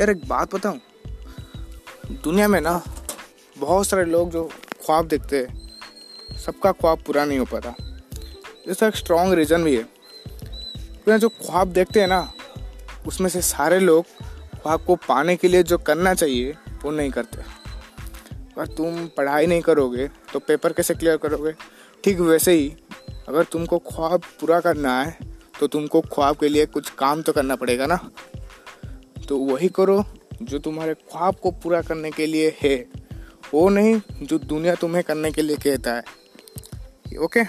यार एक बात बताऊँ? दुनिया में ना बहुत सारे लोग जो ख्वाब देखते हैं, सबका ख्वाब पूरा नहीं हो पाता। इसका एक स्ट्रॉन्ग रीज़न भी है। क्योंकि जो ख्वाब देखते हैं ना, उसमें से सारे लोग ख्वाब को पाने के लिए जो करना चाहिए, वो नहीं करते। अगर तुम पढ़ाई नहीं करोगे तो पेपर कैसे क्लियर करोगे? ठीक वैसे ही, अगर तुमको ख्वाब पूरा करना है तो तुमको ख्वाब के लिए कुछ काम तो करना पड़ेगा ना। तो वही करो जो तुम्हारे ख्वाब को पूरा करने के लिए है। वो नहीं, जो दुनिया तुम्हें करने के लिए कहता है। ओके?